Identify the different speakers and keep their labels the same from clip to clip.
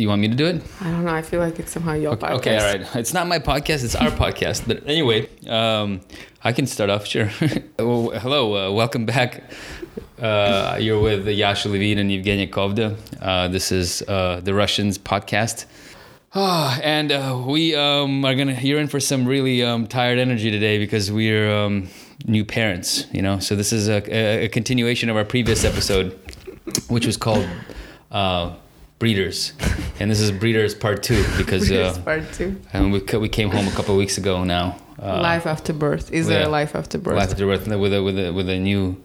Speaker 1: You want me to do it?
Speaker 2: I don't know. I feel like it's somehow your
Speaker 1: Okay,
Speaker 2: podcast.
Speaker 1: okay, all right. It's not my podcast. It's our podcast. But anyway, um, I can start off. Sure. well, hello. Uh, welcome back. Uh, you're with Yasha Levine and Evgenia Kovda. Uh, this is uh, the Russians podcast. Ah, and uh, we um, are gonna. You're in for some really um, tired energy today because we're um, new parents. You know, so this is a, a, a continuation of our previous episode, which was called uh, Breeders, and this is Breeders Part Two because
Speaker 2: Breeders
Speaker 1: uh,
Speaker 2: part two.
Speaker 1: and we we came home a couple of weeks ago now. Uh,
Speaker 2: life after birth. Is there
Speaker 1: yeah.
Speaker 2: a life after birth?
Speaker 1: life after birth with a with a with a new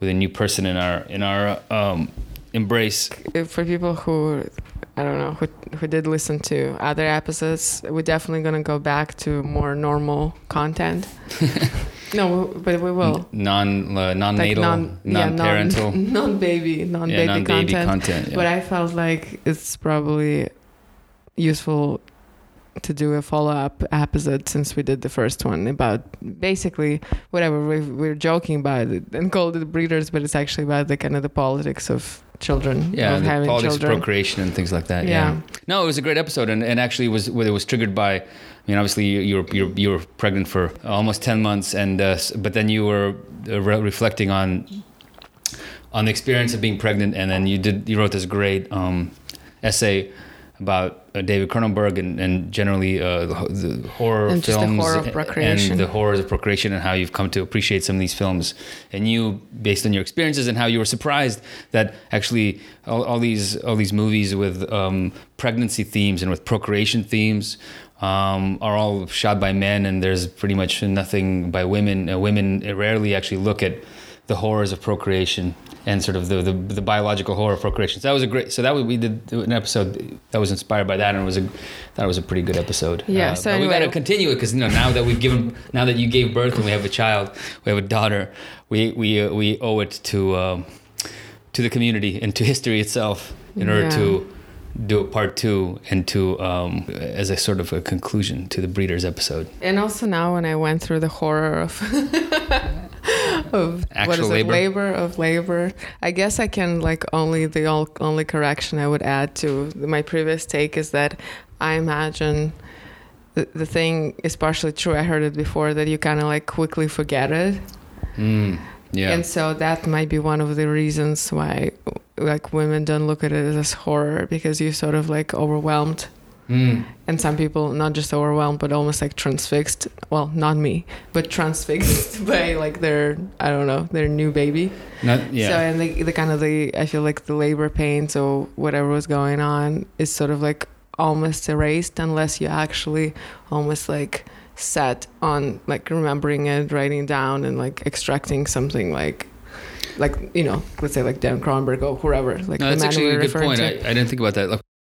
Speaker 1: with a new person in our in our um, embrace.
Speaker 2: For people who, I don't know, who, who did listen to other episodes, we're definitely going to go back to more normal content. no, but we will.
Speaker 1: non uh, non
Speaker 2: Like non
Speaker 1: non parental,
Speaker 2: non, non-baby, non-baby
Speaker 1: yeah non baby
Speaker 2: content.
Speaker 1: content. yeah.
Speaker 2: But I felt like it's probably useful to do a follow-up episode since we did the first one about basically whatever we we're joking about it and called it breeders, but it's actually about the kind of the politics of children,
Speaker 1: yeah,
Speaker 2: of having
Speaker 1: politics of
Speaker 2: children.
Speaker 1: procreation and things like that. Yeah.
Speaker 2: Yeah.
Speaker 1: No, it was a great episode, and, and actually it was it was triggered by. I mean, obviously you you were you were, you were pregnant for almost ten months, and uh, but then you were uh, re- reflecting on on the experience of being pregnant, and then you did you wrote this great um, essay about uh, David Cronenberg and, and generally uh, the, the horror
Speaker 2: And just the
Speaker 1: films
Speaker 2: horror of procreation.
Speaker 1: and the horrors of procreation and how you've come to appreciate some of these films and you based on your experiences and how you were surprised that actually all, all these all these movies with um, pregnancy themes and with procreation themes um, are all shot by men and there's pretty much nothing by women uh, women rarely actually look at the horrors of procreation and sort of the, the, the biological horror of procreation. So that was a great. So that was, we did an episode that was inspired by that, and it was a that was a pretty good episode.
Speaker 2: Yeah,
Speaker 1: Uh,
Speaker 2: so
Speaker 1: but we got to continue it because you know now that we've given now that you gave birth and we have a child, we have a daughter. We we uh, we owe it to um, to the community and to history itself in order
Speaker 2: Yeah.
Speaker 1: to do a part two and to um, as a sort of a conclusion to the breeders episode.
Speaker 2: And also now when I went through the horror of of what
Speaker 1: Actual
Speaker 2: is it,
Speaker 1: labor?
Speaker 2: labor of labor, I guess I can like only the only correction I would add to my previous take is that I imagine the, the thing is partially true. I heard it before that you kind of like quickly forget it.
Speaker 1: Mm, yeah.
Speaker 2: And so that might be one of the reasons why like women don't look at it as horror because you're sort of like overwhelmed
Speaker 1: Mm.
Speaker 2: and some people not just overwhelmed but almost like transfixed well not me but transfixed by like their i don't know their new baby
Speaker 1: Not, yeah.
Speaker 2: so and the, the kind of the i feel like the labor pains or whatever was going on is sort of like almost erased unless you actually almost like set on like remembering it writing down and like extracting something like like you know let's say like dan Cronenberg or whoever like
Speaker 1: No, that's actually a good point. I, I didn't think about that. Look,